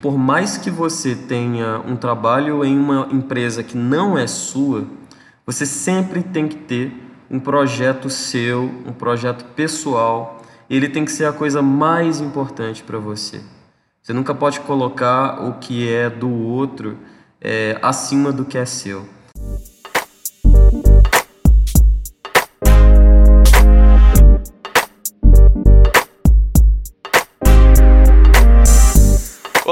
Por mais que você tenha um trabalho em uma empresa que não é sua, você sempre tem que ter um projeto seu, um projeto pessoal. Ele tem que ser a coisa mais importante para você. Você nunca pode colocar o que é do outro é, acima do que é seu.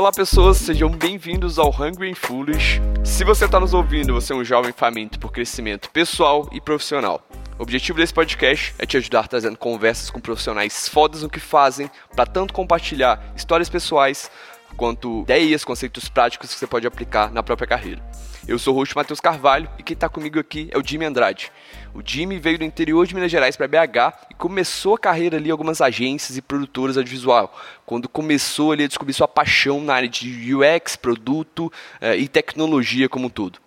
Olá pessoas, sejam bem-vindos ao Hungry and Foolish. Se você está nos ouvindo, você é um jovem faminto por crescimento pessoal e profissional. O objetivo desse podcast é te ajudar trazendo conversas com profissionais fodas no que fazem, para tanto compartilhar histórias pessoais quanto ideias, conceitos práticos que você pode aplicar na própria carreira. Eu sou o host Matheus Carvalho e quem está comigo aqui é o Jimmy Andrade. O Jimmy veio do interior de Minas Gerais para BH e começou a carreira ali em algumas agências e produtoras audiovisual, quando começou ali a descobrir sua paixão na área de UX, produto eh, e tecnologia como um todo.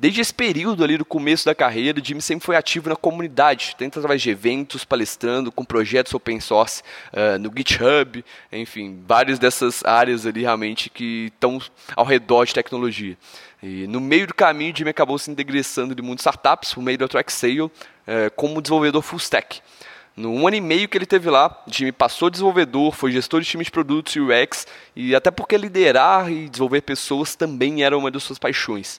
Desde esse período ali do começo da carreira, o Jimmy sempre foi ativo na comunidade, tanto através de eventos, palestrando, com projetos open source uh, no GitHub, enfim, várias dessas áreas ali realmente que estão ao redor de tecnologia. E no meio do caminho, o Jimmy acabou se ingressando no mundo de startups, por meio da TrackSale, uh, como desenvolvedor full stack. No um ano e meio que ele teve lá, Jimmy passou desenvolvedor, foi gestor de times de produtos UX, e até porque liderar e desenvolver pessoas também era uma das suas paixões.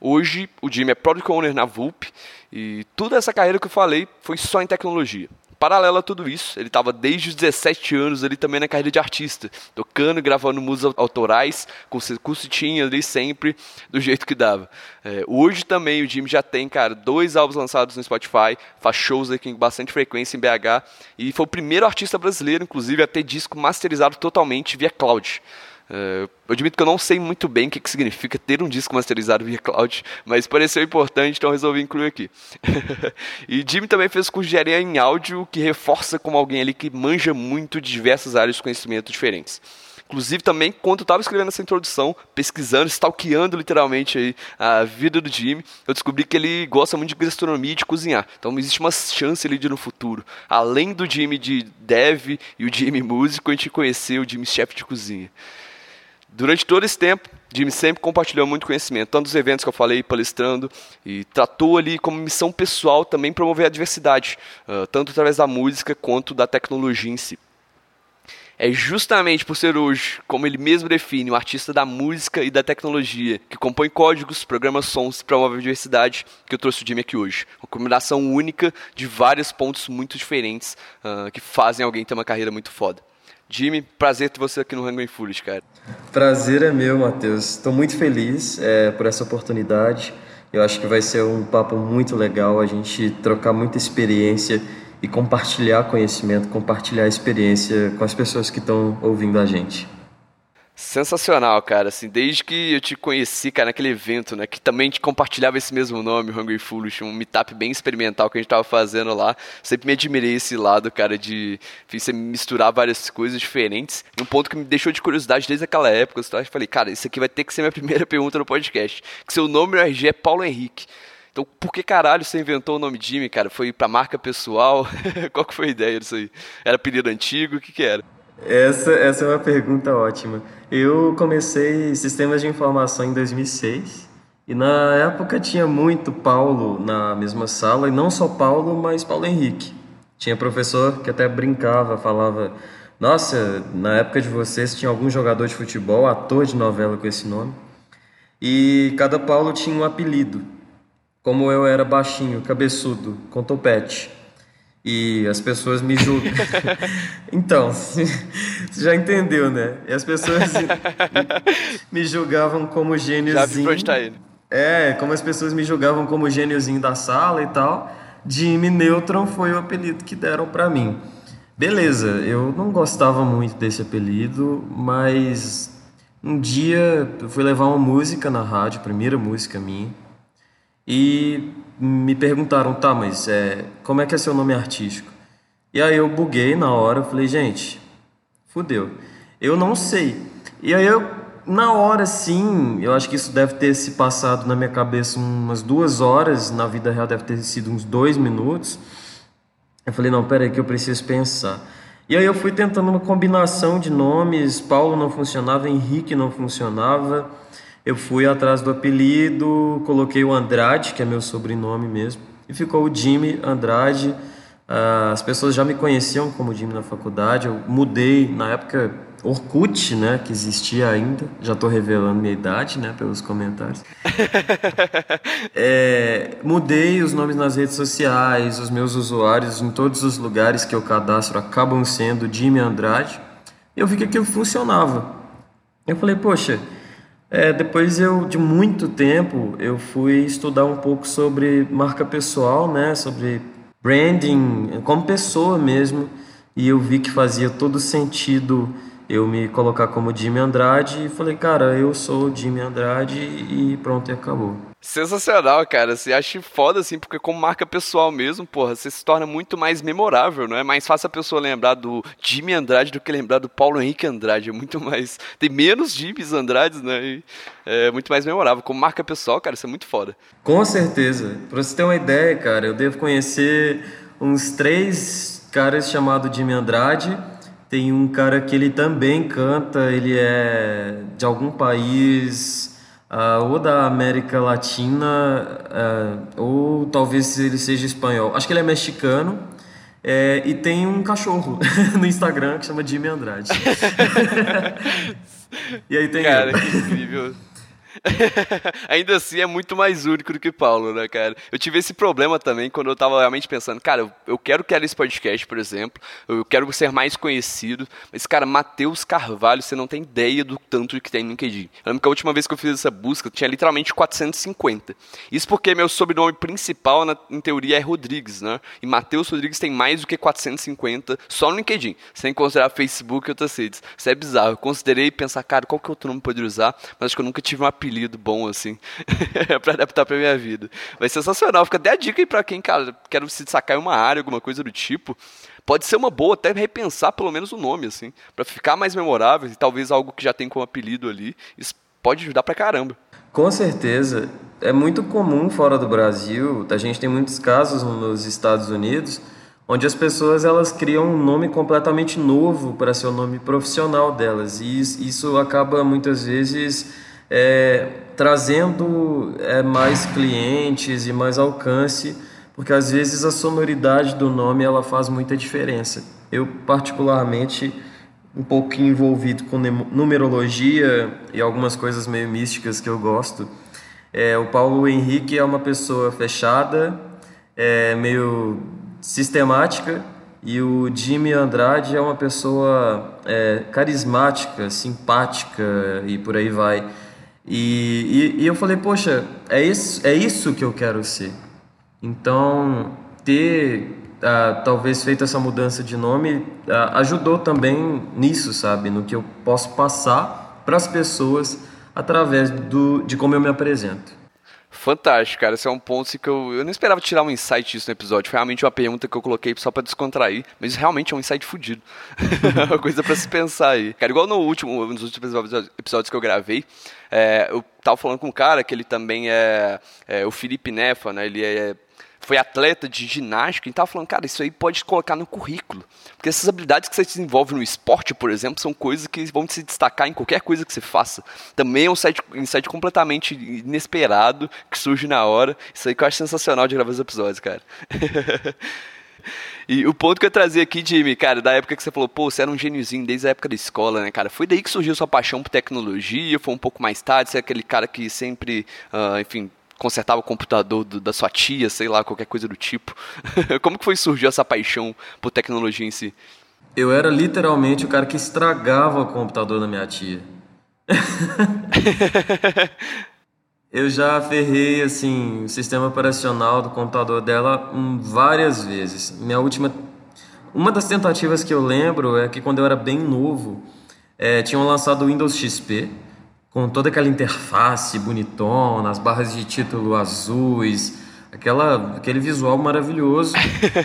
Hoje, o Jimmy é Product Owner na VUP e toda essa carreira que eu falei foi só em tecnologia. Paralelo a tudo isso, ele estava desde os 17 anos ali também na carreira de artista, tocando e gravando músicas autorais, com curso tinha ali sempre do jeito que dava. É, hoje também o Jimmy já tem, cara, dois álbuns lançados no Spotify, faz shows aqui com bastante frequência em BH e foi o primeiro artista brasileiro, inclusive, a ter disco masterizado totalmente via cloud. Uh, eu admito que eu não sei muito bem o que, que significa ter um disco masterizado via cloud, mas pareceu importante, então resolvi incluir aqui. e Jimmy também fez curso de engenharia em áudio, que reforça como alguém ali que manja muito de diversas áreas de conhecimento diferentes. Inclusive também, quando eu estava escrevendo essa introdução, pesquisando, stalkeando literalmente aí a vida do Jimmy, eu descobri que ele gosta muito de gastronomia e de cozinhar. Então existe uma chance ali de no futuro, além do Jimmy de dev e o Jimmy músico, a gente conhecer o Jimmy chefe de cozinha. Durante todo esse tempo, Jimmy sempre compartilhou muito conhecimento, tanto dos eventos que eu falei, palestrando, e tratou ali como missão pessoal também promover a diversidade, uh, tanto através da música quanto da tecnologia em si. É justamente por ser hoje, como ele mesmo define, um artista da música e da tecnologia, que compõe códigos, programa sons e promove a diversidade, que eu trouxe o Jimmy aqui hoje. Uma combinação única de vários pontos muito diferentes uh, que fazem alguém ter uma carreira muito foda. Jimmy, prazer ter você aqui no Hungry Foolish, cara. Prazer é meu, Matheus. Estou muito feliz é, por essa oportunidade. Eu acho que vai ser um papo muito legal, a gente trocar muita experiência e compartilhar conhecimento, compartilhar experiência com as pessoas que estão ouvindo a gente. Sensacional, cara. Assim, desde que eu te conheci, cara, naquele evento, né, que também te compartilhava esse mesmo nome, Hungry Foolish, um meetup bem experimental que a gente tava fazendo lá. Sempre me admirei esse lado, cara, de você misturar várias coisas diferentes. E um ponto que me deixou de curiosidade desde aquela época, eu falei, cara, isso aqui vai ter que ser minha primeira pergunta no podcast. Que seu nome no RG é Paulo Henrique. Então, por que caralho você inventou o nome Jimmy, cara? Foi pra marca pessoal? Qual que foi a ideia disso aí? Era apelido antigo? O que que era? Essa, essa é uma pergunta ótima. Eu comecei sistemas de informação em 2006 e na época tinha muito Paulo na mesma sala, e não só Paulo, mas Paulo Henrique. Tinha professor que até brincava, falava: Nossa, na época de vocês tinha algum jogador de futebol, ator de novela com esse nome. E cada Paulo tinha um apelido. Como eu era baixinho, cabeçudo, com topete e as pessoas me julgam. então, você já entendeu, né? E as pessoas me julgavam como gêniozinho. Tá. É, como as pessoas me julgavam como gêniozinho da sala e tal. Jimmy Neutron foi o apelido que deram para mim. Beleza, eu não gostava muito desse apelido, mas um dia eu fui levar uma música na rádio, primeira música minha, e me perguntaram, tá, mas é, como é que é seu nome artístico? E aí eu buguei na hora, falei, gente, fudeu. Eu não sei. E aí eu, na hora sim, eu acho que isso deve ter se passado na minha cabeça umas duas horas, na vida real deve ter sido uns dois minutos. Eu falei, não, peraí que eu preciso pensar. E aí eu fui tentando uma combinação de nomes, Paulo não funcionava, Henrique não funcionava. Eu fui atrás do apelido, coloquei o Andrade, que é meu sobrenome mesmo, e ficou o Jimmy Andrade. Uh, as pessoas já me conheciam como Jimmy na faculdade. Eu mudei na época Orkut, né, que existia ainda. Já estou revelando minha idade, né, pelos comentários. é, mudei os nomes nas redes sociais. Os meus usuários em todos os lugares que eu cadastro acabam sendo Jimmy Andrade. Eu vi que aquilo funcionava. Eu falei, poxa, é, depois eu de muito tempo eu fui estudar um pouco sobre marca pessoal, né, sobre branding como pessoa mesmo, e eu vi que fazia todo sentido eu me colocar como Jimmy Andrade e falei, cara, eu sou Jimmy Andrade e pronto, e acabou. Sensacional, cara. Você acha foda, assim, porque como marca pessoal mesmo, porra, você se torna muito mais memorável, não é? Mais fácil a pessoa lembrar do Jimmy Andrade do que lembrar do Paulo Henrique Andrade. É muito mais. Tem menos Jimmys Andrades, né? E é muito mais memorável. Como marca pessoal, cara, isso é muito foda. Com certeza. Pra você ter uma ideia, cara, eu devo conhecer uns três caras chamados Jimmy Andrade tem um cara que ele também canta, ele é de algum país, uh, ou da América Latina, uh, ou talvez ele seja espanhol. Acho que ele é mexicano. É, e tem um cachorro no Instagram que chama Jimmy Andrade. e aí tem Cara, eu. que incrível. Ainda assim é muito mais único do que Paulo, né, cara? Eu tive esse problema também quando eu tava realmente pensando, cara, eu quero criar esse podcast, por exemplo, eu quero ser mais conhecido, mas, cara, Matheus Carvalho, você não tem ideia do tanto que tem no LinkedIn. Eu lembro que a última vez que eu fiz essa busca, tinha literalmente 450. Isso porque meu sobrenome principal, na, em teoria, é Rodrigues, né? E Matheus Rodrigues tem mais do que 450 só no LinkedIn, sem considerar Facebook e outras redes. Isso é bizarro. Eu considerei pensar, cara, qual que outro nome poderia usar, mas acho que eu nunca tive um apelido bom, assim, para adaptar pra minha vida. Vai ser sensacional. Fica até a dica aí pra quem, cara, quer se destacar em uma área, alguma coisa do tipo. Pode ser uma boa até repensar pelo menos o nome, assim, para ficar mais memorável e talvez algo que já tem como apelido ali. Isso pode ajudar pra caramba. Com certeza. É muito comum fora do Brasil, a gente tem muitos casos nos Estados Unidos, onde as pessoas elas criam um nome completamente novo para ser o nome profissional delas. E isso acaba muitas vezes é, trazendo é, mais clientes e mais alcance, porque às vezes a sonoridade do nome ela faz muita diferença. Eu particularmente um pouco envolvido com numerologia e algumas coisas meio místicas que eu gosto. É, o Paulo Henrique é uma pessoa fechada, é, meio sistemática, e o Jimmy Andrade é uma pessoa é, carismática, simpática e por aí vai. E, e, e, eu falei, poxa, é isso, é isso que eu quero ser. Então, ter uh, talvez feito essa mudança de nome uh, ajudou também nisso, sabe? No que eu posso passar para as pessoas através do, de como eu me apresento. Fantástico, cara. Esse é um ponto que eu, eu não esperava tirar um insight disso no episódio. Foi realmente uma pergunta que eu coloquei só para descontrair, mas realmente é um insight fudido. uma coisa para se pensar aí. Cara, igual no último, nos últimos episódios que eu gravei, é, eu tava falando com um cara que ele também é, é o Felipe Nefa, né? Ele é foi atleta de ginástica e estava falando, cara, isso aí pode colocar no currículo. Porque essas habilidades que você desenvolve no esporte, por exemplo, são coisas que vão se destacar em qualquer coisa que você faça. Também é um site, um site completamente inesperado, que surge na hora. Isso aí que eu acho sensacional de gravar os episódios, cara. E o ponto que eu trazia aqui, Jimmy, cara, da época que você falou, pô, você era um gêniozinho desde a época da escola, né, cara? Foi daí que surgiu sua paixão por tecnologia, foi um pouco mais tarde, você é aquele cara que sempre, uh, enfim, consertava o computador do, da sua tia, sei lá, qualquer coisa do tipo. Como que foi surgiu essa paixão por tecnologia em si? Eu era literalmente o cara que estragava o computador da minha tia. eu já ferrei assim o sistema operacional do computador dela um, várias vezes. Minha última, uma das tentativas que eu lembro é que quando eu era bem novo, é, tinham lançado o Windows XP com toda aquela interface bonitona, as barras de título azuis, aquela, aquele visual maravilhoso.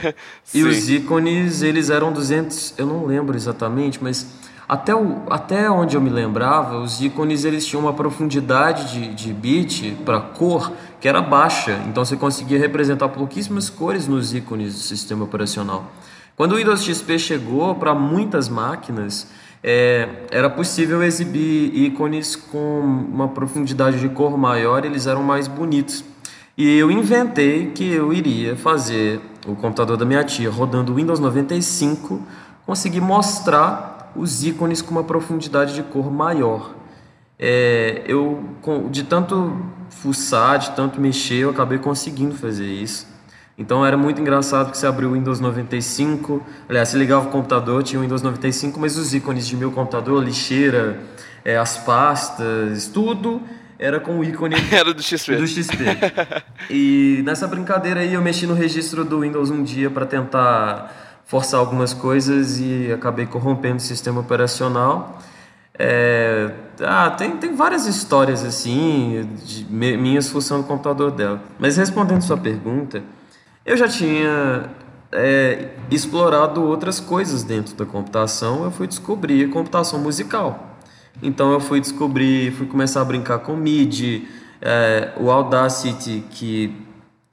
e os ícones, eles eram 200, eu não lembro exatamente, mas até, o, até onde eu me lembrava, os ícones eles tinham uma profundidade de, de bit para cor que era baixa, então você conseguia representar pouquíssimas cores nos ícones do sistema operacional. Quando o Windows XP chegou para muitas máquinas, é, era possível exibir ícones com uma profundidade de cor maior, eles eram mais bonitos. E eu inventei que eu iria fazer o computador da minha tia rodando Windows 95, conseguir mostrar os ícones com uma profundidade de cor maior. É, eu, de tanto fuçar, de tanto mexer, eu acabei conseguindo fazer isso. Então era muito engraçado que você abriu o Windows 95, aliás, você ligava o computador, tinha o Windows 95, mas os ícones de meu computador, lixeira, é, as pastas, tudo era com o ícone era do XP. Do XP. e nessa brincadeira aí eu mexi no registro do Windows um dia para tentar forçar algumas coisas e acabei corrompendo o sistema operacional. É, ah, tem, tem várias histórias assim, de minhas funções no computador dela. Mas respondendo sua pergunta, eu já tinha é, explorado outras coisas dentro da computação, eu fui descobrir computação musical. Então eu fui descobrir, fui começar a brincar com MIDI, é, o Audacity, que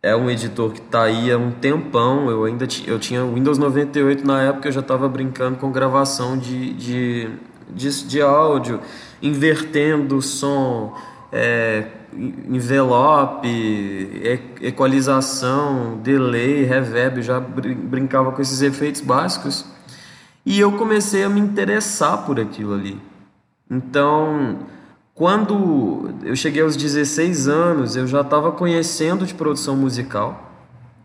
é um editor que está aí há um tempão, eu ainda eu tinha o Windows 98 na época, eu já estava brincando com gravação de, de, de, de áudio, invertendo o som, é, envelope, equalização, delay, reverb, já brincava com esses efeitos básicos. E eu comecei a me interessar por aquilo ali. Então, quando eu cheguei aos 16 anos, eu já estava conhecendo de produção musical,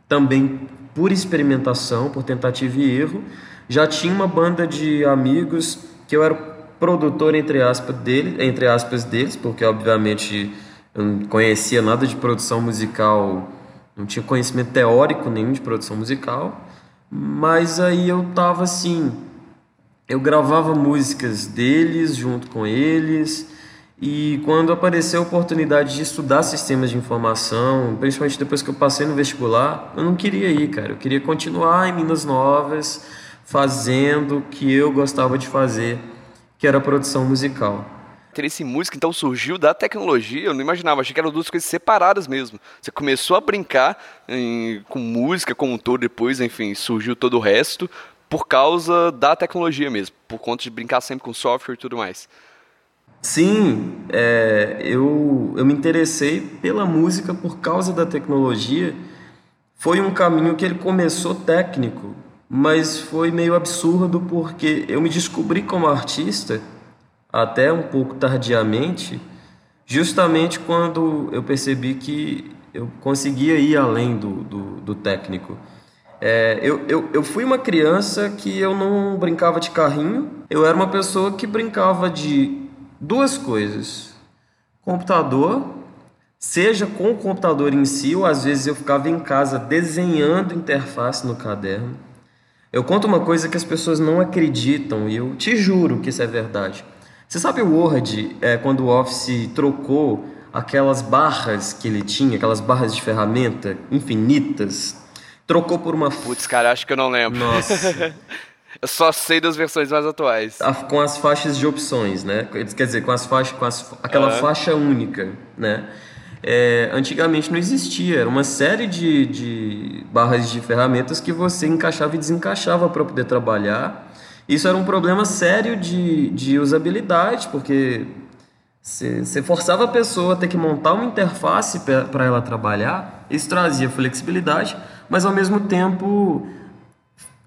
também por experimentação, por tentativa e erro. Já tinha uma banda de amigos que eu era produtor entre aspas deles, entre aspas deles, porque obviamente eu não conhecia nada de produção musical, não tinha conhecimento teórico nenhum de produção musical, mas aí eu tava assim, eu gravava músicas deles junto com eles, e quando apareceu a oportunidade de estudar sistemas de informação, principalmente depois que eu passei no vestibular, eu não queria ir, cara. Eu queria continuar em Minas Novas, fazendo o que eu gostava de fazer, que era produção musical interesse em música então surgiu da tecnologia? Eu não imaginava, achei que eram duas coisas separadas mesmo. Você começou a brincar em, com música como um todo, depois, enfim, surgiu todo o resto por causa da tecnologia mesmo, por conta de brincar sempre com software e tudo mais. Sim, é, eu, eu me interessei pela música por causa da tecnologia. Foi um caminho que ele começou técnico, mas foi meio absurdo porque eu me descobri como artista até um pouco tardiamente, justamente quando eu percebi que eu conseguia ir além do, do, do técnico. É, eu, eu, eu fui uma criança que eu não brincava de carrinho, eu era uma pessoa que brincava de duas coisas: computador, seja com o computador em si, ou às vezes eu ficava em casa desenhando interface no caderno. Eu conto uma coisa que as pessoas não acreditam e eu te juro que isso é verdade. Você sabe o Word, é, quando o Office trocou aquelas barras que ele tinha, aquelas barras de ferramenta infinitas, trocou por uma. Putz, cara, acho que eu não lembro. Nossa. eu só sei das versões mais atuais. com as faixas de opções, né? Quer dizer, com as faixas, com as, aquela uhum. faixa única, né? É, antigamente não existia, era uma série de, de barras de ferramentas que você encaixava e desencaixava para poder trabalhar. Isso era um problema sério de, de usabilidade, porque você forçava a pessoa a ter que montar uma interface para ela trabalhar, isso trazia flexibilidade, mas ao mesmo tempo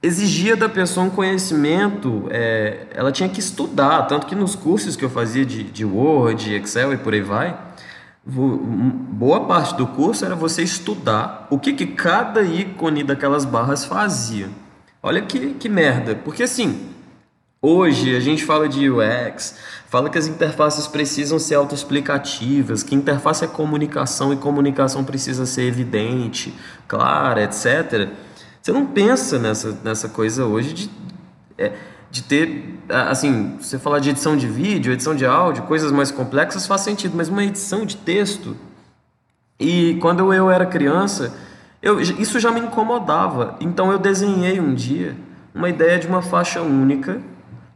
exigia da pessoa um conhecimento, é, ela tinha que estudar, tanto que nos cursos que eu fazia de, de Word, Excel e por aí vai, boa parte do curso era você estudar o que, que cada ícone daquelas barras fazia. Olha que, que merda, porque assim, hoje a gente fala de UX, fala que as interfaces precisam ser autoexplicativas, que interface é comunicação e comunicação precisa ser evidente, clara, etc. Você não pensa nessa, nessa coisa hoje de, é, de ter, assim, você falar de edição de vídeo, edição de áudio, coisas mais complexas faz sentido, mas uma edição de texto. E quando eu era criança eu, isso já me incomodava. Então eu desenhei um dia uma ideia de uma faixa única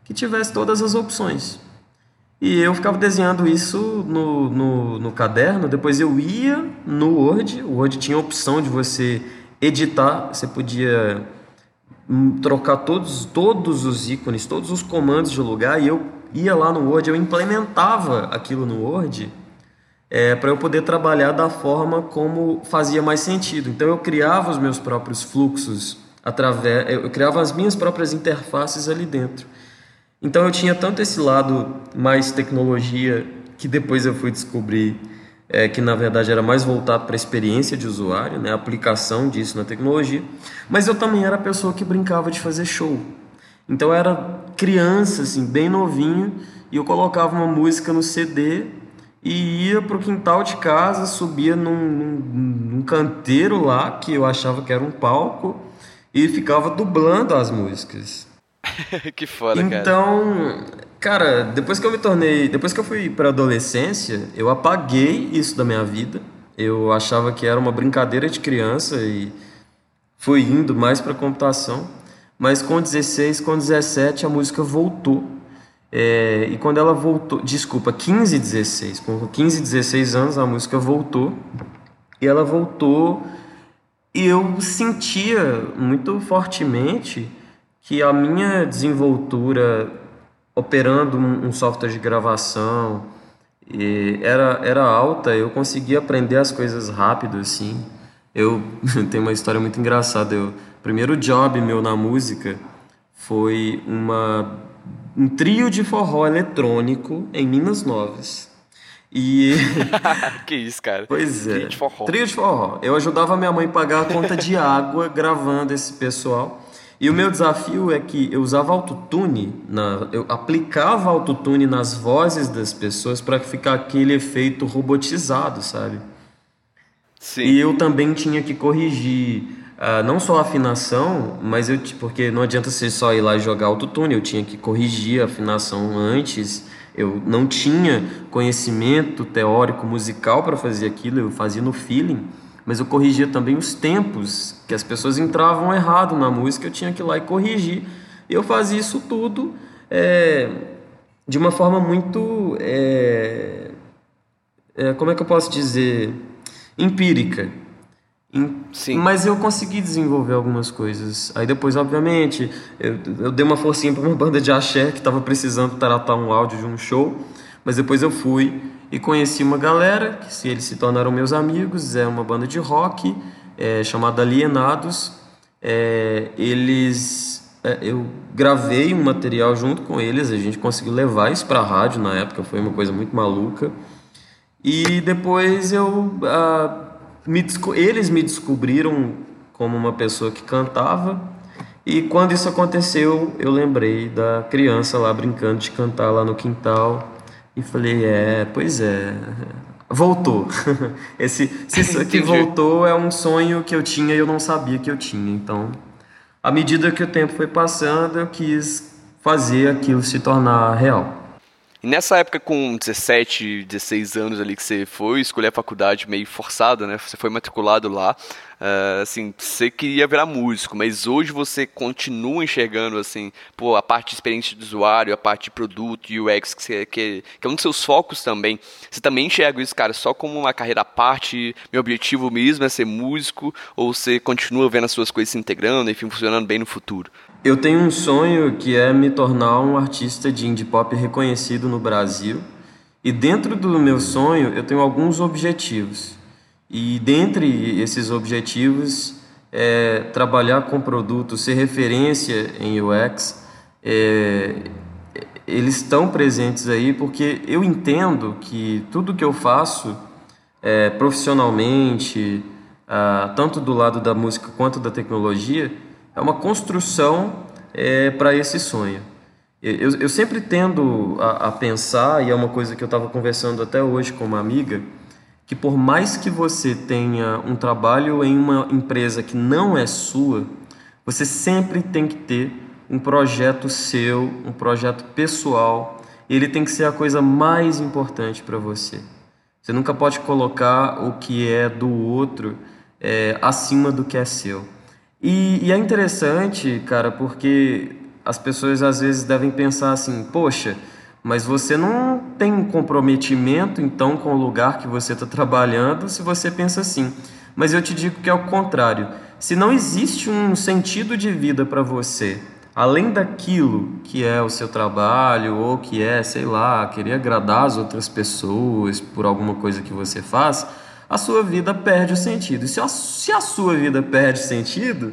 que tivesse todas as opções. E eu ficava desenhando isso no, no, no, caderno, depois eu ia no Word, o Word tinha a opção de você editar, você podia trocar todos, todos os ícones, todos os comandos de lugar e eu ia lá no Word, eu implementava aquilo no Word é, para eu poder trabalhar da forma como fazia mais sentido. Então eu criava os meus próprios fluxos através, eu criava as minhas próprias interfaces ali dentro. Então eu tinha tanto esse lado mais tecnologia que depois eu fui descobrir é, que na verdade era mais voltado para a experiência de usuário, né, a aplicação disso na tecnologia, mas eu também era a pessoa que brincava de fazer show. Então eu era criança, assim, bem novinho, e eu colocava uma música no CD e ia pro quintal de casa, subia num, num, num, canteiro lá, que eu achava que era um palco, e ficava dublando as músicas. que foda, então, cara. Então, cara, depois que eu me tornei. Depois que eu fui pra adolescência, eu apaguei isso da minha vida. Eu achava que era uma brincadeira de criança e fui indo mais pra computação. Mas com 16, com 17, a música voltou é, e quando ela voltou, desculpa, 15 16, com 15 16 anos a música voltou. E ela voltou e eu sentia muito fortemente que a minha desenvoltura operando um, um software de gravação era, era alta, eu conseguia aprender as coisas rápido assim. Eu tenho uma história muito engraçada. Eu, o primeiro job meu na música foi uma um trio de forró eletrônico em Minas Novas. E. que isso, cara. Pois é. Trio de forró. Trio de forró. Eu ajudava minha mãe a pagar a conta de água gravando esse pessoal. E o meu desafio é que eu usava autotune, na, eu aplicava autotune nas vozes das pessoas para ficar aquele efeito robotizado, sabe? Sim. E eu também tinha que corrigir Uh, não só a afinação, mas eu porque não adianta você só ir lá e jogar autotune, eu tinha que corrigir a afinação antes. Eu não tinha conhecimento teórico musical para fazer aquilo, eu fazia no feeling, mas eu corrigia também os tempos, que as pessoas entravam errado na música, eu tinha que ir lá e corrigir. Eu fazia isso tudo é, de uma forma muito. É, é, como é que eu posso dizer? Empírica. Sim. Mas eu consegui desenvolver algumas coisas. Aí depois, obviamente, eu, eu dei uma forcinha para uma banda de axé que estava precisando tratar um áudio de um show. Mas depois eu fui e conheci uma galera, que se eles se tornaram meus amigos, é uma banda de rock é, chamada Alienados. É, eles, é, eu gravei um material junto com eles, a gente conseguiu levar isso para a rádio na época, foi uma coisa muito maluca. E depois eu... Me, eles me descobriram como uma pessoa que cantava e quando isso aconteceu eu lembrei da criança lá brincando de cantar lá no quintal e falei é pois é. Voltou. Esse se isso aqui voltou é um sonho que eu tinha e eu não sabia que eu tinha. Então à medida que o tempo foi passando eu quis fazer aquilo se tornar real e nessa época, com 17, 16 anos ali que você foi escolher a faculdade meio forçada, né? Você foi matriculado lá, uh, assim, você queria virar músico, mas hoje você continua enxergando, assim, pô, a parte de experiência do usuário, a parte de produto, UX, que, você, que, que é um dos seus focos também. Você também enxerga isso, cara, só como uma carreira à parte, meu objetivo mesmo é ser músico, ou você continua vendo as suas coisas se integrando, enfim, funcionando bem no futuro? Eu tenho um sonho que é me tornar um artista de indie pop reconhecido no Brasil. E dentro do meu sonho, eu tenho alguns objetivos. E dentre esses objetivos, é trabalhar com produtos, ser referência em UX. É, eles estão presentes aí porque eu entendo que tudo que eu faço é, profissionalmente, ah, tanto do lado da música quanto da tecnologia, é uma construção é, para esse sonho. Eu, eu sempre tendo a, a, pensar, e é uma coisa que eu estava conversando até hoje com uma amiga, que por mais que você tenha um trabalho em uma empresa que não é sua, você sempre tem que ter um projeto seu, um projeto pessoal, e ele tem que ser a coisa mais importante para você. Você nunca pode colocar o que é do outro é, acima do que é seu. E, e é interessante, cara, porque as pessoas às vezes devem pensar assim: poxa, mas você não tem um comprometimento então com o lugar que você está trabalhando se você pensa assim. Mas eu te digo que é o contrário. Se não existe um sentido de vida para você, além daquilo que é o seu trabalho ou que é, sei lá, querer agradar as outras pessoas por alguma coisa que você faz, a sua vida perde o sentido. E se a, se a sua vida perde sentido,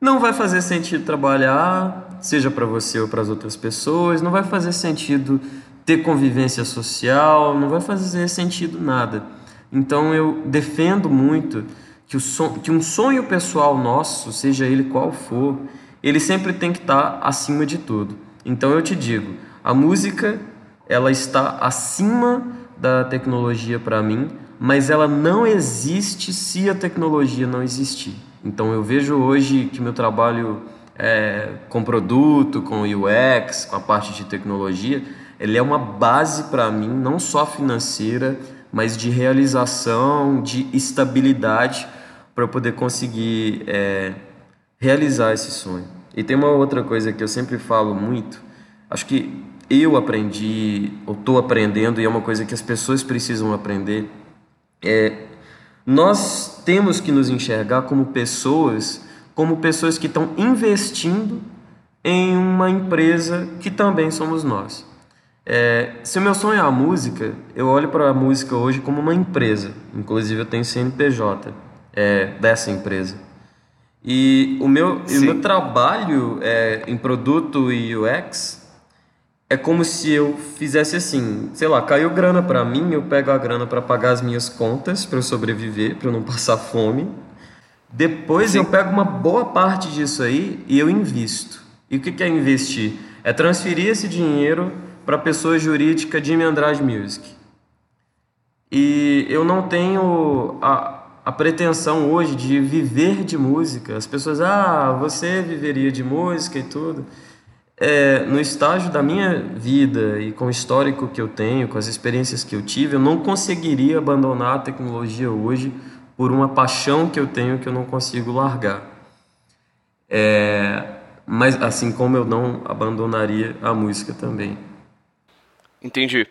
não vai fazer sentido trabalhar, seja para você ou para as outras pessoas, não vai fazer sentido ter convivência social, não vai fazer sentido nada. Então eu defendo muito que, que um sonho pessoal nosso, seja ele qual for, ele sempre tem que estar acima de tudo. Então eu te digo, a música ela está acima da tecnologia para mim, mas ela não existe se a tecnologia não existir. Então eu vejo hoje que meu trabalho é, com produto, com UX, com a parte de tecnologia, ele é uma base para mim, não só financeira, mas de realização, de estabilidade para poder conseguir é, realizar esse sonho. E tem uma outra coisa que eu sempre falo muito, acho que eu aprendi, ou estou aprendendo, e é uma coisa que as pessoas precisam aprender, é nós temos que nos enxergar como pessoas, como pessoas que estão investindo em uma empresa que também somos nós. É, se o meu sonho é a música, eu olho para a música hoje como uma empresa. Inclusive, eu tenho CNPJ é, dessa empresa. E o meu, o meu trabalho é, em produto e UX é como se eu fizesse assim, sei lá, caiu grana para mim, eu pego a grana para pagar as minhas contas, para eu sobreviver, para eu não passar fome. Depois Sim. eu pego uma boa parte disso aí e eu invisto. E o que é investir? É transferir esse dinheiro para a pessoa jurídica Jimmy Andrade Music. E eu não tenho a, a pretensão hoje de viver de música. As pessoas, ah, você viveria de música e tudo. É, no estágio da minha vida e com o histórico que eu tenho, com as experiências que eu tive, eu não conseguiria abandonar a tecnologia hoje por uma paixão que eu tenho que eu não consigo largar. É, mas assim como eu não abandonaria a música também. Entendi.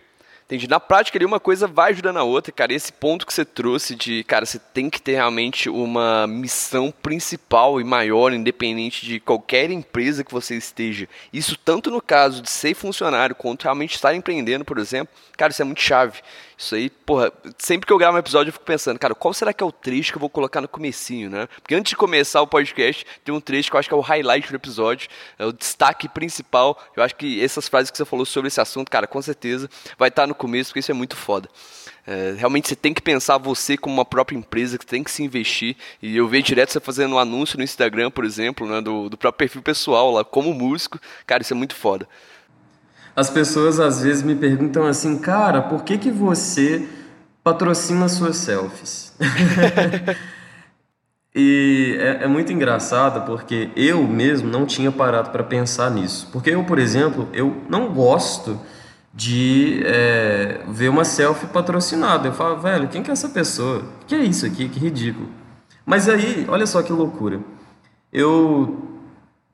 Entendi. Na prática, ali, uma coisa vai ajudando a outra, cara. esse ponto que você trouxe de, cara, você tem que ter realmente uma missão principal e maior, independente de qualquer empresa que você esteja. Isso tanto no caso de ser funcionário, quanto realmente estar empreendendo, por exemplo. Cara, isso é muito chave. Isso aí, porra, sempre que eu gravo um episódio eu fico pensando, cara, qual será que é o trecho que eu vou colocar no comecinho, né? Porque antes de começar o podcast, tem um trecho que eu acho que é o highlight do episódio, é o destaque principal. Eu acho que essas frases que você falou sobre esse assunto, cara, com certeza vai estar no começo, porque isso é muito foda. É, realmente você tem que pensar você como uma própria empresa que tem que se investir. E eu vejo direto você fazendo um anúncio no Instagram, por exemplo, né, do, do próprio perfil pessoal lá, como músico. Cara, isso é muito foda. As pessoas às vezes me perguntam assim, cara, por que, que você patrocina suas selfies? e é, é, muito engraçado porque eu mesmo não tinha parado para pensar nisso. Porque eu, por exemplo, eu não gosto de é, ver uma selfie patrocinada. Eu falo, velho, quem que é essa pessoa? Que é isso aqui? Que ridículo. Mas aí, olha só que loucura. Eu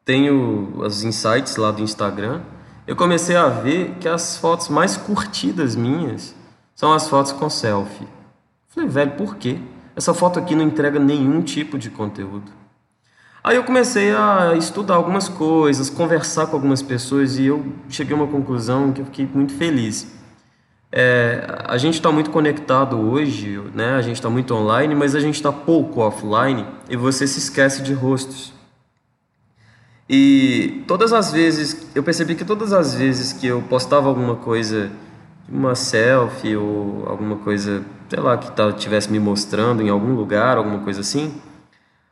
tenho os insights lá do Instagram eu comecei a ver que as fotos mais curtidas minhas são as fotos com selfie. Falei, velho, por quê? Essa foto aqui não entrega nenhum tipo de conteúdo. Aí eu comecei a estudar algumas coisas, conversar com algumas pessoas e eu cheguei a uma conclusão que eu fiquei muito feliz. É, a gente está muito conectado hoje, né? a gente está muito online, mas a gente está pouco offline e você se esquece de rostos. E todas as vezes, eu percebi que todas as vezes que eu postava alguma coisa, uma selfie ou alguma coisa, sei lá, que estivesse me mostrando em algum lugar, alguma coisa assim,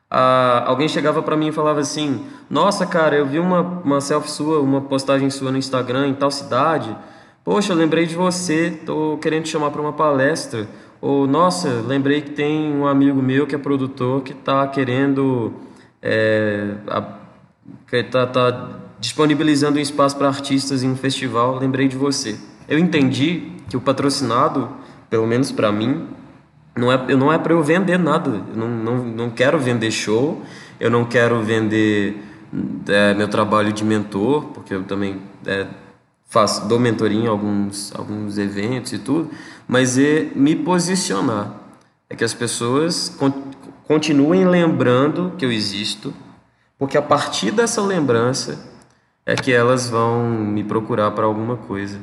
alguém chegava para mim e falava assim: Nossa, cara, eu vi uma, uma selfie sua, uma postagem sua no Instagram em tal cidade. Poxa, eu lembrei de você, tô querendo te chamar para uma palestra. Ou, nossa, lembrei que tem um amigo meu que é produtor que está querendo. É, a, que está tá disponibilizando um espaço para artistas em um festival, lembrei de você. Eu entendi que o patrocinado, pelo menos para mim, não é, não é para eu vender nada. Eu não, não, não quero vender show, eu não quero vender é, meu trabalho de mentor, porque eu também é, faço, dou mentoria em alguns, alguns eventos e tudo, mas é me posicionar. É que as pessoas continuem lembrando que eu existo, porque a partir dessa lembrança é que elas vão me procurar para alguma coisa.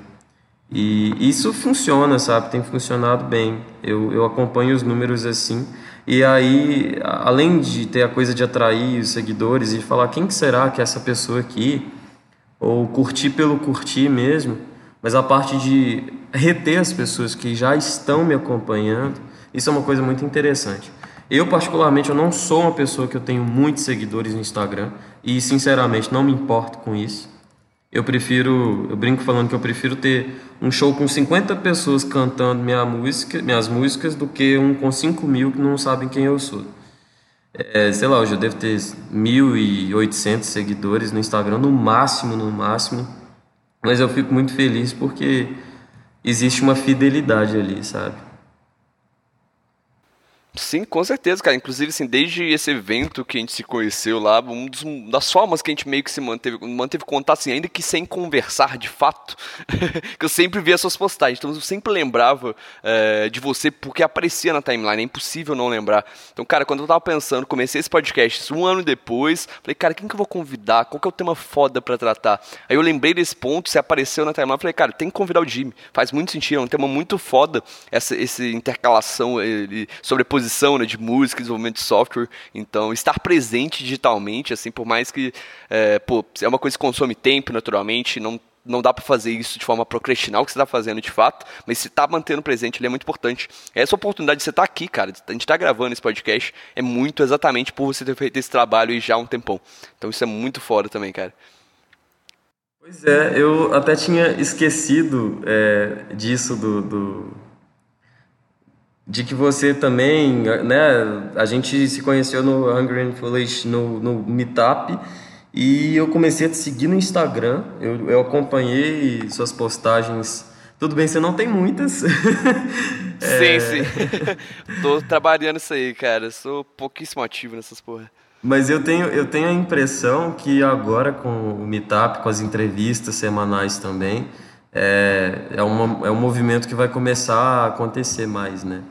E isso funciona, sabe? Tem funcionado bem. Eu, eu acompanho os números assim. E aí, além de ter a coisa de atrair os seguidores e falar quem que será que é essa pessoa aqui, ou curtir pelo curtir mesmo, mas a parte de reter as pessoas que já estão me acompanhando, isso é uma coisa muito interessante. Eu, particularmente, eu não sou uma pessoa que eu tenho muitos seguidores no Instagram e, sinceramente, não me importo com isso. Eu prefiro, eu brinco falando que eu prefiro ter um show com 50 pessoas cantando minha música, minhas músicas do que um com 5 mil que não sabem quem eu sou. É, sei lá, hoje eu devo ter 1.800 seguidores no Instagram, no máximo, no máximo. Mas eu fico muito feliz porque existe uma fidelidade ali, sabe? Sim, com certeza, cara. Inclusive, assim, desde esse evento que a gente se conheceu lá, um dos, das formas que a gente meio que se manteve, manteve contato, assim, ainda que sem conversar de fato, que eu sempre via suas postagens. Então, eu sempre lembrava é, de você porque aparecia na timeline. É impossível não lembrar. Então, cara, quando eu tava pensando, comecei esse podcast um ano depois, falei, cara, quem que eu vou convidar? Qual que é o tema foda pra tratar? Aí eu lembrei desse ponto, você apareceu na timeline, falei, cara, tem que convidar o Jimmy. Faz muito sentido, é um tema muito foda, essa, essa intercalação, ele, sobreposição composição, né, de música, desenvolvimento de software. Então, estar presente digitalmente, assim, por mais que é, pô, é uma coisa que consome tempo, naturalmente, não não dá para fazer isso de forma procrastinal, que você está fazendo de fato, mas se está mantendo presente, ele é muito importante. Essa oportunidade de você estar tá aqui, cara, a gente está gravando esse podcast, é muito exatamente por você ter feito esse trabalho já há um tempão. Então isso é muito foda também, cara. Pois é, eu até tinha esquecido é, disso do, do, de que você também, né, a gente se conheceu no Hungry and Foolish no, no Meetup e eu comecei a te seguir no Instagram, eu, eu acompanhei suas postagens, tudo bem, você não tem muitas. é... Sim, sim, tô trabalhando isso aí, cara, sou pouquíssimo ativo nessas porra. Mas eu tenho, eu tenho a impressão que agora com o Meetup, com as entrevistas semanais também, é, é, uma, é um movimento que vai começar a acontecer mais, né?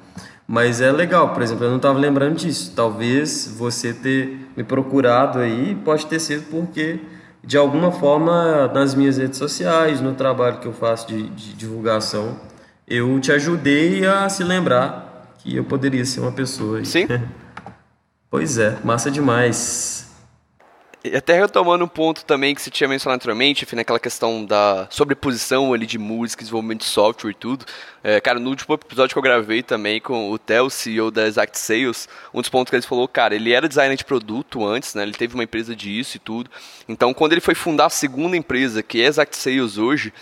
Mas é legal, por exemplo, eu não estava lembrando disso. Talvez você ter me procurado aí pode ter sido porque, de alguma forma, nas minhas redes sociais, no trabalho que eu faço de, de divulgação, eu te ajudei a se lembrar que eu poderia ser uma pessoa. Aí. Sim. pois é, massa demais. E até retomando um ponto também que você tinha mencionado anteriormente, enfim, naquela questão da sobreposição ali de música, desenvolvimento de software e tudo. É, cara, no último episódio que eu gravei também com o Theo, CEO da Exact Sales, um dos pontos que ele falou, cara, ele era designer de produto antes, né? Ele teve uma empresa disso e tudo. Então, quando ele foi fundar a segunda empresa, que é Exact Sales hoje,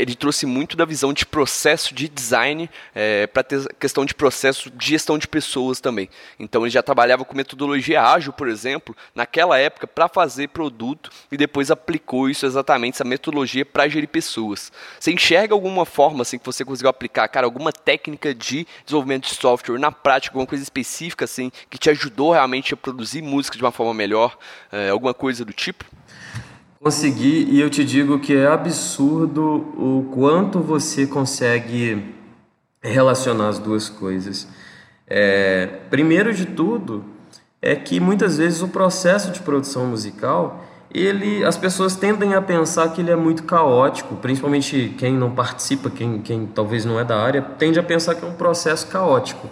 ele trouxe muito da visão de processo de design é, para ter questão de processo de gestão de pessoas também. Então, ele já trabalhava com metodologia ágil, por exemplo, naquela época, para fazer produto e depois aplicou isso exatamente, essa metodologia para gerir pessoas. Você enxerga alguma forma assim que você conseguiu aplicar, cara, alguma técnica de desenvolvimento de software na prática, alguma coisa específica assim que te ajudou realmente a produzir música de uma forma melhor, é, alguma coisa do tipo? Consegui e eu te digo que é absurdo o quanto você consegue relacionar as duas coisas. É, primeiro de tudo, é que muitas vezes o processo de produção musical, ele, as pessoas tendem a pensar que ele é muito caótico, principalmente quem não participa, quem, quem talvez não é da área, tende a pensar que é um processo caótico.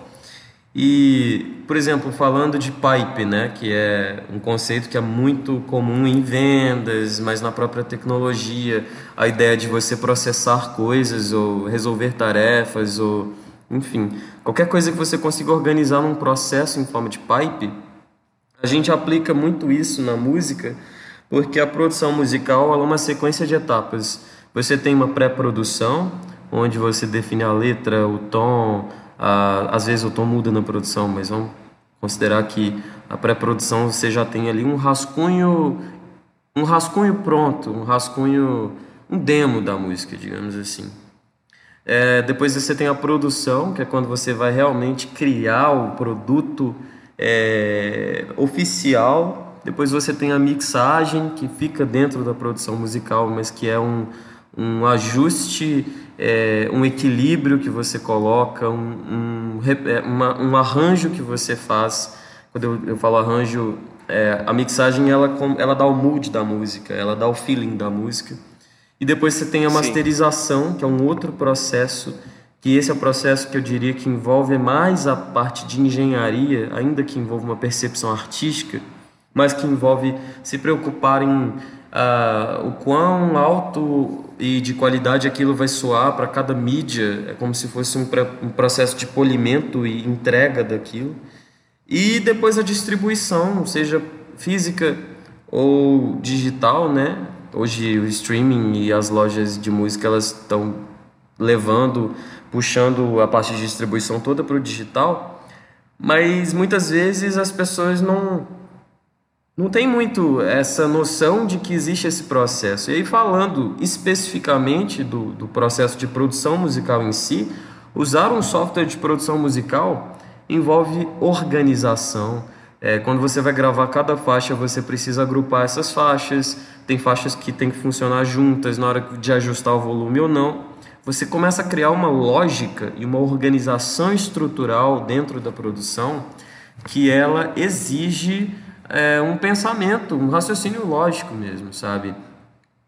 E, por exemplo, falando de pipe, né, que é um conceito que é muito comum em vendas, mas na própria tecnologia, a ideia de você processar coisas ou resolver tarefas ou, enfim, qualquer coisa que você consiga organizar num processo em forma de pipe, a gente aplica muito isso na música, porque a produção musical é uma sequência de etapas. Você tem uma pré-produção, onde você define a letra, o tom, a, às vezes o tom muda na produção, mas vamos considerar que a pré-produção você já tem ali um rascunho, um rascunho pronto, um rascunho, um demo da música, digamos assim. É, depois você tem a produção, que é quando você vai realmente criar o produto é, oficial. Depois você tem a mixagem, que fica dentro da produção musical, mas que é um, um ajuste, é, um equilíbrio que você coloca, um, um, é, uma, um arranjo que você faz quando eu, eu falo arranjo, é, a mixagem ela, ela dá o mood da música, ela dá o feeling da música. E depois você tem a masterização, Sim. que é um outro processo, que esse é o processo que eu diria que envolve mais a parte de engenharia, ainda que envolva uma percepção artística, mas que envolve se preocupar em uh, o quão alto e de qualidade aquilo vai soar para cada mídia, é como se fosse um, um processo de polimento e entrega daquilo. E depois a distribuição, seja física ou digital, né? Hoje o streaming e as lojas de música elas estão levando, puxando a parte de distribuição toda para o digital, mas muitas vezes as pessoas não não tem muito essa noção de que existe esse processo. E aí, falando especificamente do, do processo de produção musical em si, usar um software de produção musical envolve organização. É, quando você vai gravar cada faixa, você precisa agrupar essas faixas. Tem faixas que tem que funcionar juntas na hora de ajustar o volume ou não. Você começa a criar uma lógica e uma organização estrutural dentro da produção que ela exige é, um pensamento, um raciocínio lógico mesmo, sabe?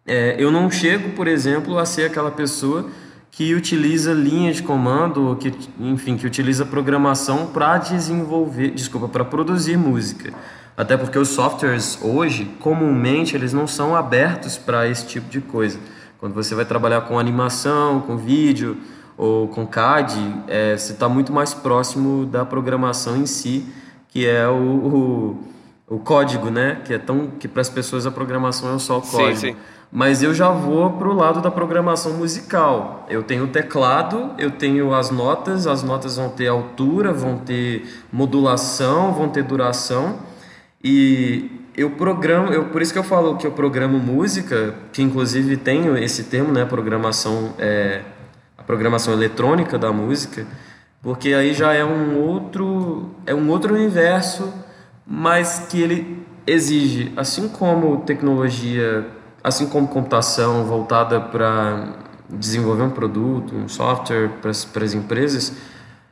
É, eu não chego, por exemplo, a ser aquela pessoa que utiliza linhas de comando, que, enfim, que utiliza programação para desenvolver, desculpa, para produzir música. Até porque os softwares hoje, comumente, eles não são abertos para esse tipo de coisa. Quando você vai trabalhar com animação, com vídeo ou com CAD, é, você está muito mais próximo da programação em si, que é o, o, o código, né? Que é tão que para as pessoas a programação é só o código. Sim, sim mas eu já vou para o lado da programação musical. Eu tenho o teclado, eu tenho as notas, as notas vão ter altura, vão ter modulação, vão ter duração e eu programo, eu, por isso que eu falo que eu programo música, que inclusive tenho esse termo, né, programação, é, a programação eletrônica da música, porque aí já é um outro, é um outro universo, mas que ele exige, assim como tecnologia assim como computação voltada para desenvolver um produto, um software para as empresas,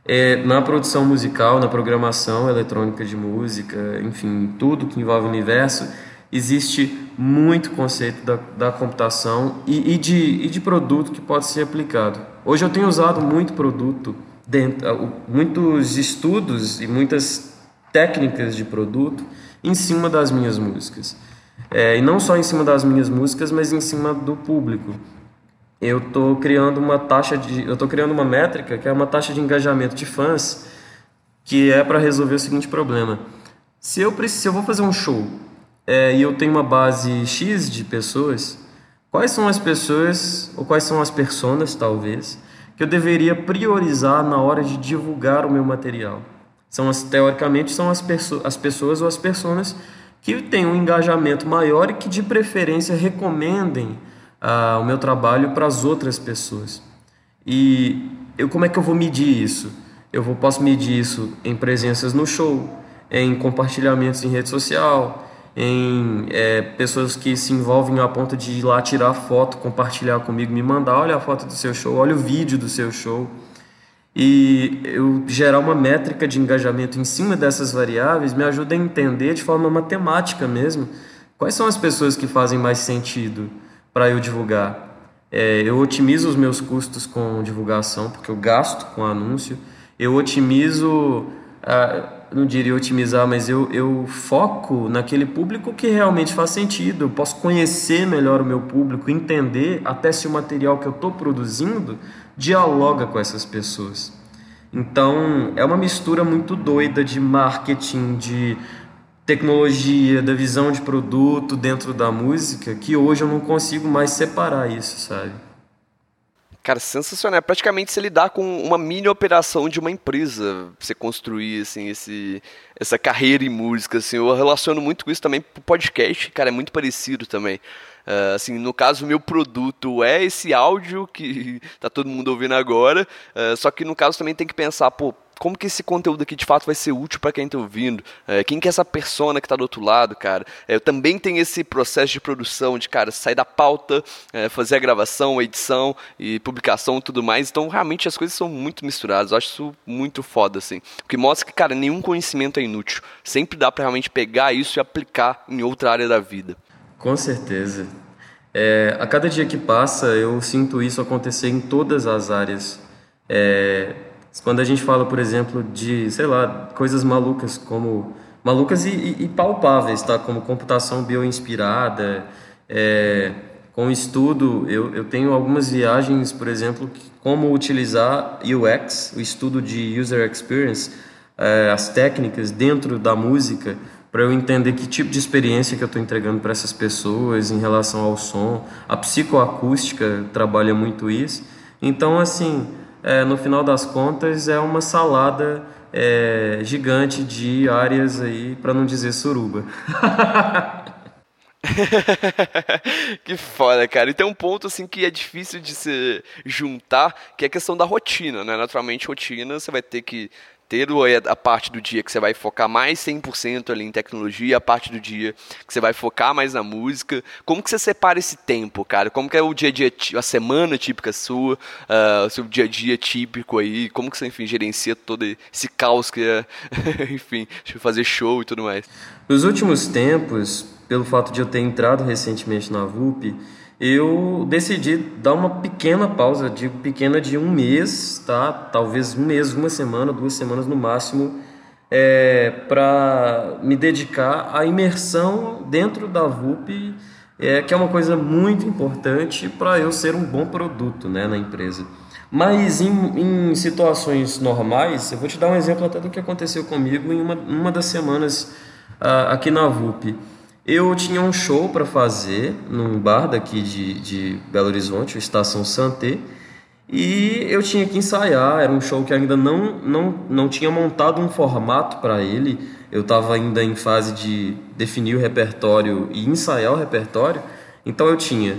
é, na produção musical, na programação eletrônica de música, enfim, tudo que envolve o universo, existe muito conceito da, da computação e, e, de, e de produto que pode ser aplicado. Hoje eu tenho usado muito produto, dentro, muitos estudos e muitas técnicas de produto em cima das minhas músicas. É, e não só em cima das minhas músicas, mas em cima do público. Eu estou criando uma taxa de, eu estou criando uma métrica que é uma taxa de engajamento de fãs, que é para resolver o seguinte problema: se eu preciso, se eu vou fazer um show é, e eu tenho uma base x de pessoas, quais são as pessoas ou quais são as personas talvez que eu deveria priorizar na hora de divulgar o meu material? São as teoricamente são as, as pessoas ou as personas que tenham um engajamento maior e que de preferência recomendem ah, o meu trabalho para as outras pessoas. E eu como é que eu vou medir isso? Eu vou, posso medir isso em presenças no show, em compartilhamentos em rede social, em é, pessoas que se envolvem a ponto de ir lá tirar foto, compartilhar comigo, me mandar, olha a foto do seu show, olha o vídeo do seu show e eu gerar uma métrica de engajamento em cima dessas variáveis me ajuda a entender de forma matemática mesmo quais são as pessoas que fazem mais sentido para eu divulgar. É, eu otimizo os meus custos com divulgação, porque eu gasto com anúncio, eu otimizo, ah, não diria otimizar, mas eu, eu foco naquele público que realmente faz sentido. Eu posso conhecer melhor o meu público, entender até se o material que eu estou produzindo dialoga com essas pessoas. Então, é uma mistura muito doida de marketing, de tecnologia, da visão de produto dentro da música, que hoje eu não consigo mais separar isso, sabe? Cara, sensacional. É praticamente se lidar com uma mini operação de uma empresa, você construir assim esse essa carreira em música, assim. Eu relaciono muito com isso também pro podcast, cara, é muito parecido também. Uh, assim, no caso, o meu produto é esse áudio que tá todo mundo ouvindo agora, uh, só que no caso também tem que pensar, pô, como que esse conteúdo aqui de fato vai ser útil para quem está ouvindo, é, quem que é essa persona que está do outro lado, cara. É, eu também tenho esse processo de produção, de, cara, sair da pauta, é, fazer a gravação, a edição e publicação e tudo mais. Então, realmente, as coisas são muito misturadas. Eu acho isso muito foda, assim. O que mostra que, cara, nenhum conhecimento é inútil. Sempre dá para realmente pegar isso e aplicar em outra área da vida. Com certeza. É, a cada dia que passa, eu sinto isso acontecer em todas as áreas. É, quando a gente fala, por exemplo, de, sei lá, coisas malucas como malucas e, e, e palpáveis, tá? Como computação bioinspirada, é, com estudo, eu, eu tenho algumas viagens, por exemplo, como utilizar UX, o estudo de User Experience, é, as técnicas dentro da música, para eu entender que tipo de experiência que eu estou entregando para essas pessoas em relação ao som. A psicoacústica trabalha muito isso. Então, assim, é, no final das contas, é uma salada é, gigante de áreas aí, para não dizer suruba. que foda, cara. E tem um ponto assim que é difícil de se juntar, que é a questão da rotina, né? Naturalmente, rotina, você vai ter que ter a parte do dia que você vai focar mais 100% ali em tecnologia, a parte do dia que você vai focar mais na música. Como que você separa esse tempo, cara? Como que é o dia a dia, a semana típica sua, uh, o seu dia a dia típico aí? Como que você, enfim, gerencia todo esse caos que é, enfim, fazer show e tudo mais? Nos últimos tempos, pelo fato de eu ter entrado recentemente na VUP, eu decidi dar uma pequena pausa, digo pequena de um mês, tá? Talvez um mês, uma semana, duas semanas no máximo, é, para me dedicar à imersão dentro da VUP, é, que é uma coisa muito importante para eu ser um bom produto né, na empresa. Mas em, em, situações normais, eu vou te dar um exemplo até do que aconteceu comigo em uma, uma das semanas uh, aqui na VUP. Eu tinha um show para fazer num bar daqui de, de Belo Horizonte, o Estação Santé, e eu tinha que ensaiar. Era um show que ainda não, não, não tinha montado um formato para ele. Eu estava ainda em fase de definir o repertório e ensaiar o repertório. Então eu tinha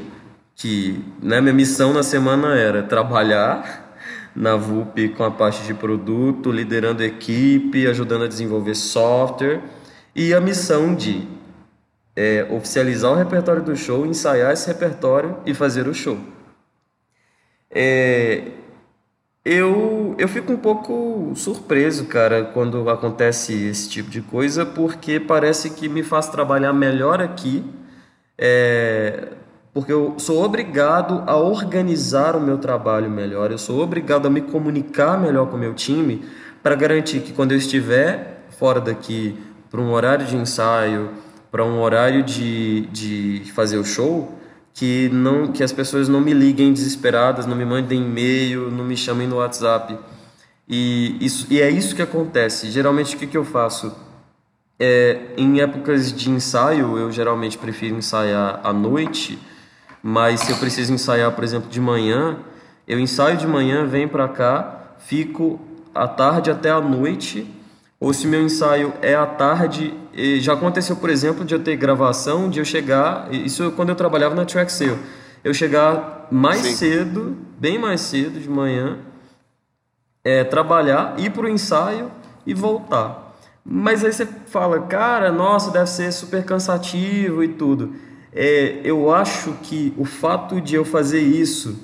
que, né, minha missão na semana era trabalhar na VUP com a parte de produto, liderando equipe, ajudando a desenvolver software, e a missão de é, oficializar o repertório do show, ensaiar esse repertório e fazer o show. É, eu, eu fico um pouco surpreso, cara, quando acontece esse tipo de coisa, porque parece que me faz trabalhar melhor aqui, é, porque eu sou obrigado a organizar o meu trabalho melhor, eu sou obrigado a me comunicar melhor com o meu time para garantir que quando eu estiver fora daqui para um horário de ensaio, para um horário de, de fazer o show que não que as pessoas não me liguem desesperadas, não me mandem e-mail, não me chamem no WhatsApp. E, isso, e é isso que acontece. Geralmente o que, que eu faço? É, em épocas de ensaio, eu geralmente prefiro ensaiar à noite, mas se eu preciso ensaiar, por exemplo, de manhã, eu ensaio de manhã, venho para cá, fico à tarde até à noite ou se meu ensaio é à tarde, já aconteceu, por exemplo, de eu ter gravação, de eu chegar, isso quando eu trabalhava na Track Sale, eu chegar mais Sim. cedo, bem mais cedo de manhã, é, trabalhar, ir para o ensaio e voltar. Mas aí você fala, cara, nossa, deve ser super cansativo e tudo. É, eu acho que o fato de eu fazer isso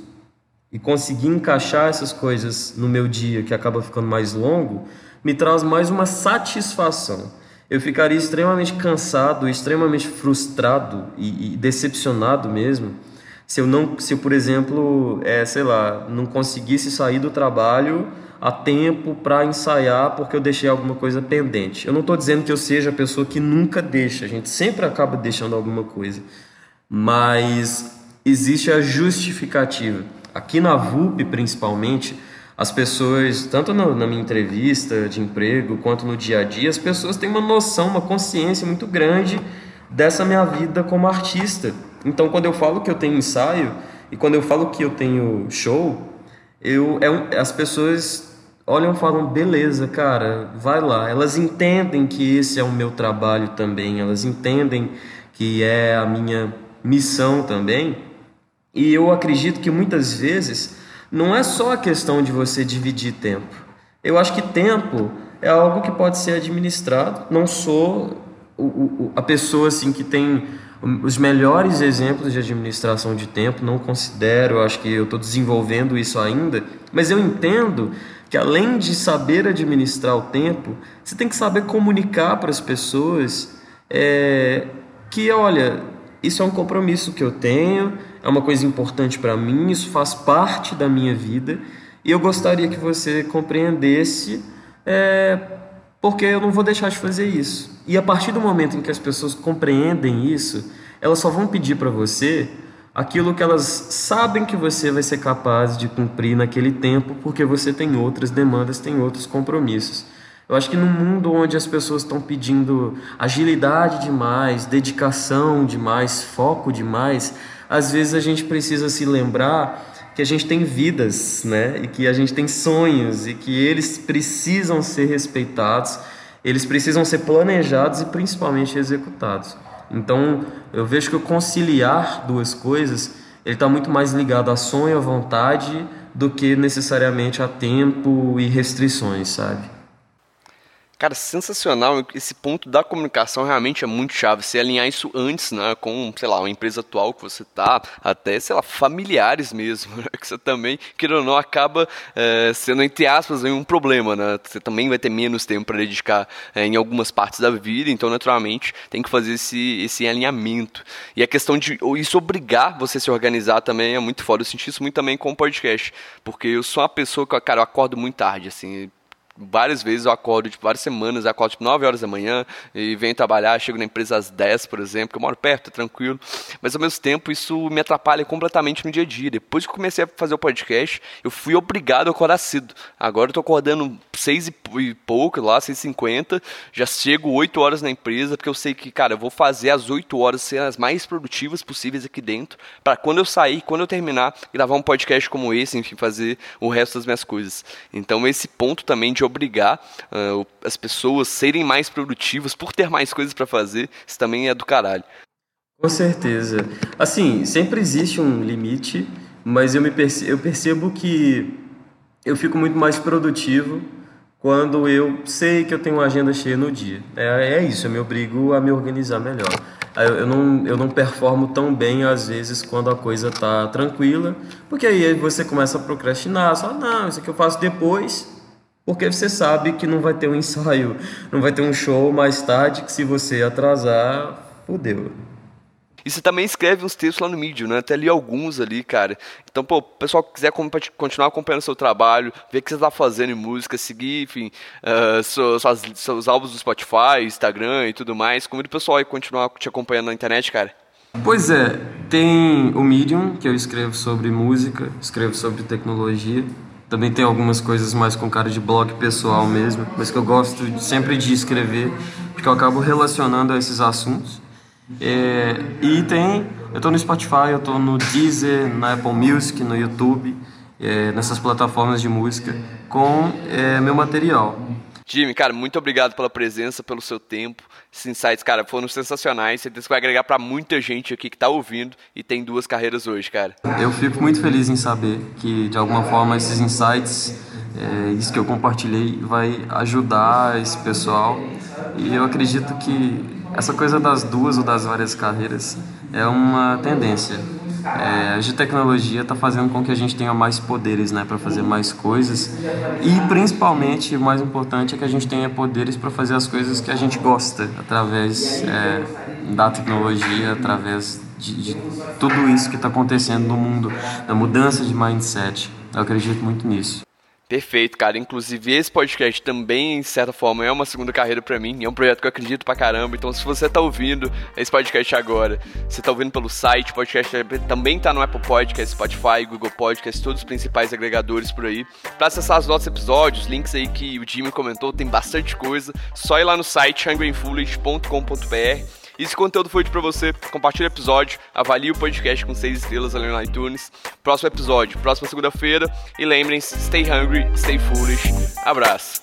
e conseguir encaixar essas coisas no meu dia, que acaba ficando mais longo, me traz mais uma satisfação. Eu ficaria extremamente cansado, extremamente frustrado e, e decepcionado mesmo se eu não, se eu, por exemplo, é, sei lá, não conseguisse sair do trabalho a tempo para ensaiar porque eu deixei alguma coisa pendente. Eu não estou dizendo que eu seja a pessoa que nunca deixa, a gente sempre acaba deixando alguma coisa, mas existe a justificativa. Aqui na VUP, principalmente, as pessoas, tanto no, na minha entrevista de emprego quanto no dia a dia, as pessoas têm uma noção, uma consciência muito grande dessa minha vida como artista. Então, quando eu falo que eu tenho ensaio e quando eu falo que eu tenho show, eu, é um, as pessoas olham e falam: beleza, cara, vai lá. Elas entendem que esse é o meu trabalho também, elas entendem que é a minha missão também. E eu acredito que muitas vezes não é só a questão de você dividir tempo. Eu acho que tempo é algo que pode ser administrado. Não sou o, o, a pessoa assim que tem os melhores exemplos de administração de tempo, não considero, acho que eu estou desenvolvendo isso ainda, mas eu entendo que além de saber administrar o tempo, você tem que saber comunicar para as pessoas é, que, olha, isso é um compromisso que eu tenho, é uma coisa importante para mim, isso faz parte da minha vida e eu gostaria que você compreendesse é, porque eu não vou deixar de fazer isso. E a partir do momento em que as pessoas compreendem isso, elas só vão pedir para você aquilo que elas sabem que você vai ser capaz de cumprir naquele tempo, porque você tem outras demandas, tem outros compromissos. Eu acho que no mundo onde as pessoas estão pedindo agilidade demais, dedicação demais, foco demais, às vezes a gente precisa se lembrar que a gente tem vidas, né? E que a gente tem sonhos e que eles precisam ser respeitados, eles precisam ser planejados e principalmente executados. Então, eu vejo que o conciliar duas coisas, ele está muito mais ligado a sonho, a vontade, do que necessariamente a tempo e restrições, sabe? Cara, sensacional. Esse ponto da comunicação realmente é muito chave. Você alinhar isso antes, né, com, sei lá, uma empresa atual que você tá, até, sei lá, familiares mesmo, né, que você também, queira ou não, acaba é, sendo, entre aspas, um problema, né? Você também vai ter menos tempo para dedicar é, em algumas partes da vida, então, naturalmente, tem que fazer esse, esse alinhamento. E a questão de isso obrigar você a se organizar também é muito foda. Eu senti isso muito também com o podcast, porque eu sou uma pessoa que, cara, eu acordo muito tarde, assim, várias vezes eu acordo, tipo, várias semanas, eu acordo tipo 9 horas da manhã e venho trabalhar, chego na empresa às 10, por exemplo, que eu moro perto, é tranquilo. Mas ao mesmo tempo isso me atrapalha completamente no dia a dia. Depois que comecei a fazer o podcast, eu fui obrigado a acordar cedo. Agora eu tô acordando 6 e pouco, lá, 6 e 50, já chego 8 horas na empresa, porque eu sei que, cara, eu vou fazer as 8 horas ser as mais produtivas possíveis aqui dentro, para quando eu sair, quando eu terminar, gravar um podcast como esse, enfim, fazer o resto das minhas coisas. Então esse ponto também de obrigar uh, as pessoas a serem mais produtivas por ter mais coisas para fazer, isso também é do caralho. Com certeza. Assim, sempre existe um limite, mas eu, me perce eu percebo que eu fico muito mais produtivo quando eu sei que eu tenho uma agenda cheia no dia. É, é isso, eu me obrigo a me organizar melhor. Eu não, eu não performo tão bem às vezes quando a coisa tá tranquila, porque aí você começa a procrastinar, só não, isso aqui eu faço depois, porque você sabe que não vai ter um ensaio, não vai ter um show mais tarde, que se você atrasar, fodeu. E você também escreve uns textos lá no Medium, né? Até li alguns ali, cara. Então, pô, o pessoal que quiser continuar acompanhando seu trabalho, ver o que você está fazendo em música, seguir, enfim, uh, seus, seus álbuns do Spotify, Instagram e tudo mais, convido o pessoal a continuar te acompanhando na internet, cara. Pois é, tem o Medium, que eu escrevo sobre música, escrevo sobre tecnologia. Também tem algumas coisas mais com cara de blog pessoal mesmo, mas que eu gosto sempre de escrever, porque eu acabo relacionando a esses assuntos. É, e tem, eu estou no Spotify, eu estou no Deezer, na Apple Music, no YouTube, é, nessas plataformas de música, com é, meu material. Jimmy, cara, muito obrigado pela presença, pelo seu tempo. Esses insights, cara, foram sensacionais. Você vai agregar para muita gente aqui que está ouvindo e tem duas carreiras hoje, cara. Eu fico muito feliz em saber que, de alguma forma, esses insights, é, isso que eu compartilhei, vai ajudar esse pessoal. E eu acredito que essa coisa das duas ou das várias carreiras é uma tendência é, a tecnologia está fazendo com que a gente tenha mais poderes né, para fazer mais coisas e principalmente o mais importante é que a gente tenha poderes para fazer as coisas que a gente gosta através é, da tecnologia, através de, de tudo isso que está acontecendo no mundo, da mudança de mindset. Eu acredito muito nisso. Perfeito, cara. Inclusive, esse podcast também, de certa forma, é uma segunda carreira para mim. É um projeto que eu acredito pra caramba. Então, se você tá ouvindo esse podcast agora, você tá ouvindo pelo site, podcast também tá no Apple Podcast, Spotify, Google Podcast, todos os principais agregadores por aí. Pra acessar os nossos episódios, links aí que o Jimmy comentou, tem bastante coisa. Só ir lá no site hungryfoolish.com.br e se o conteúdo foi útil pra você, compartilha o episódio, avalie o podcast com 6 estrelas ali no iTunes. Próximo episódio, próxima segunda-feira. E lembrem-se, stay hungry, stay foolish. Abraço.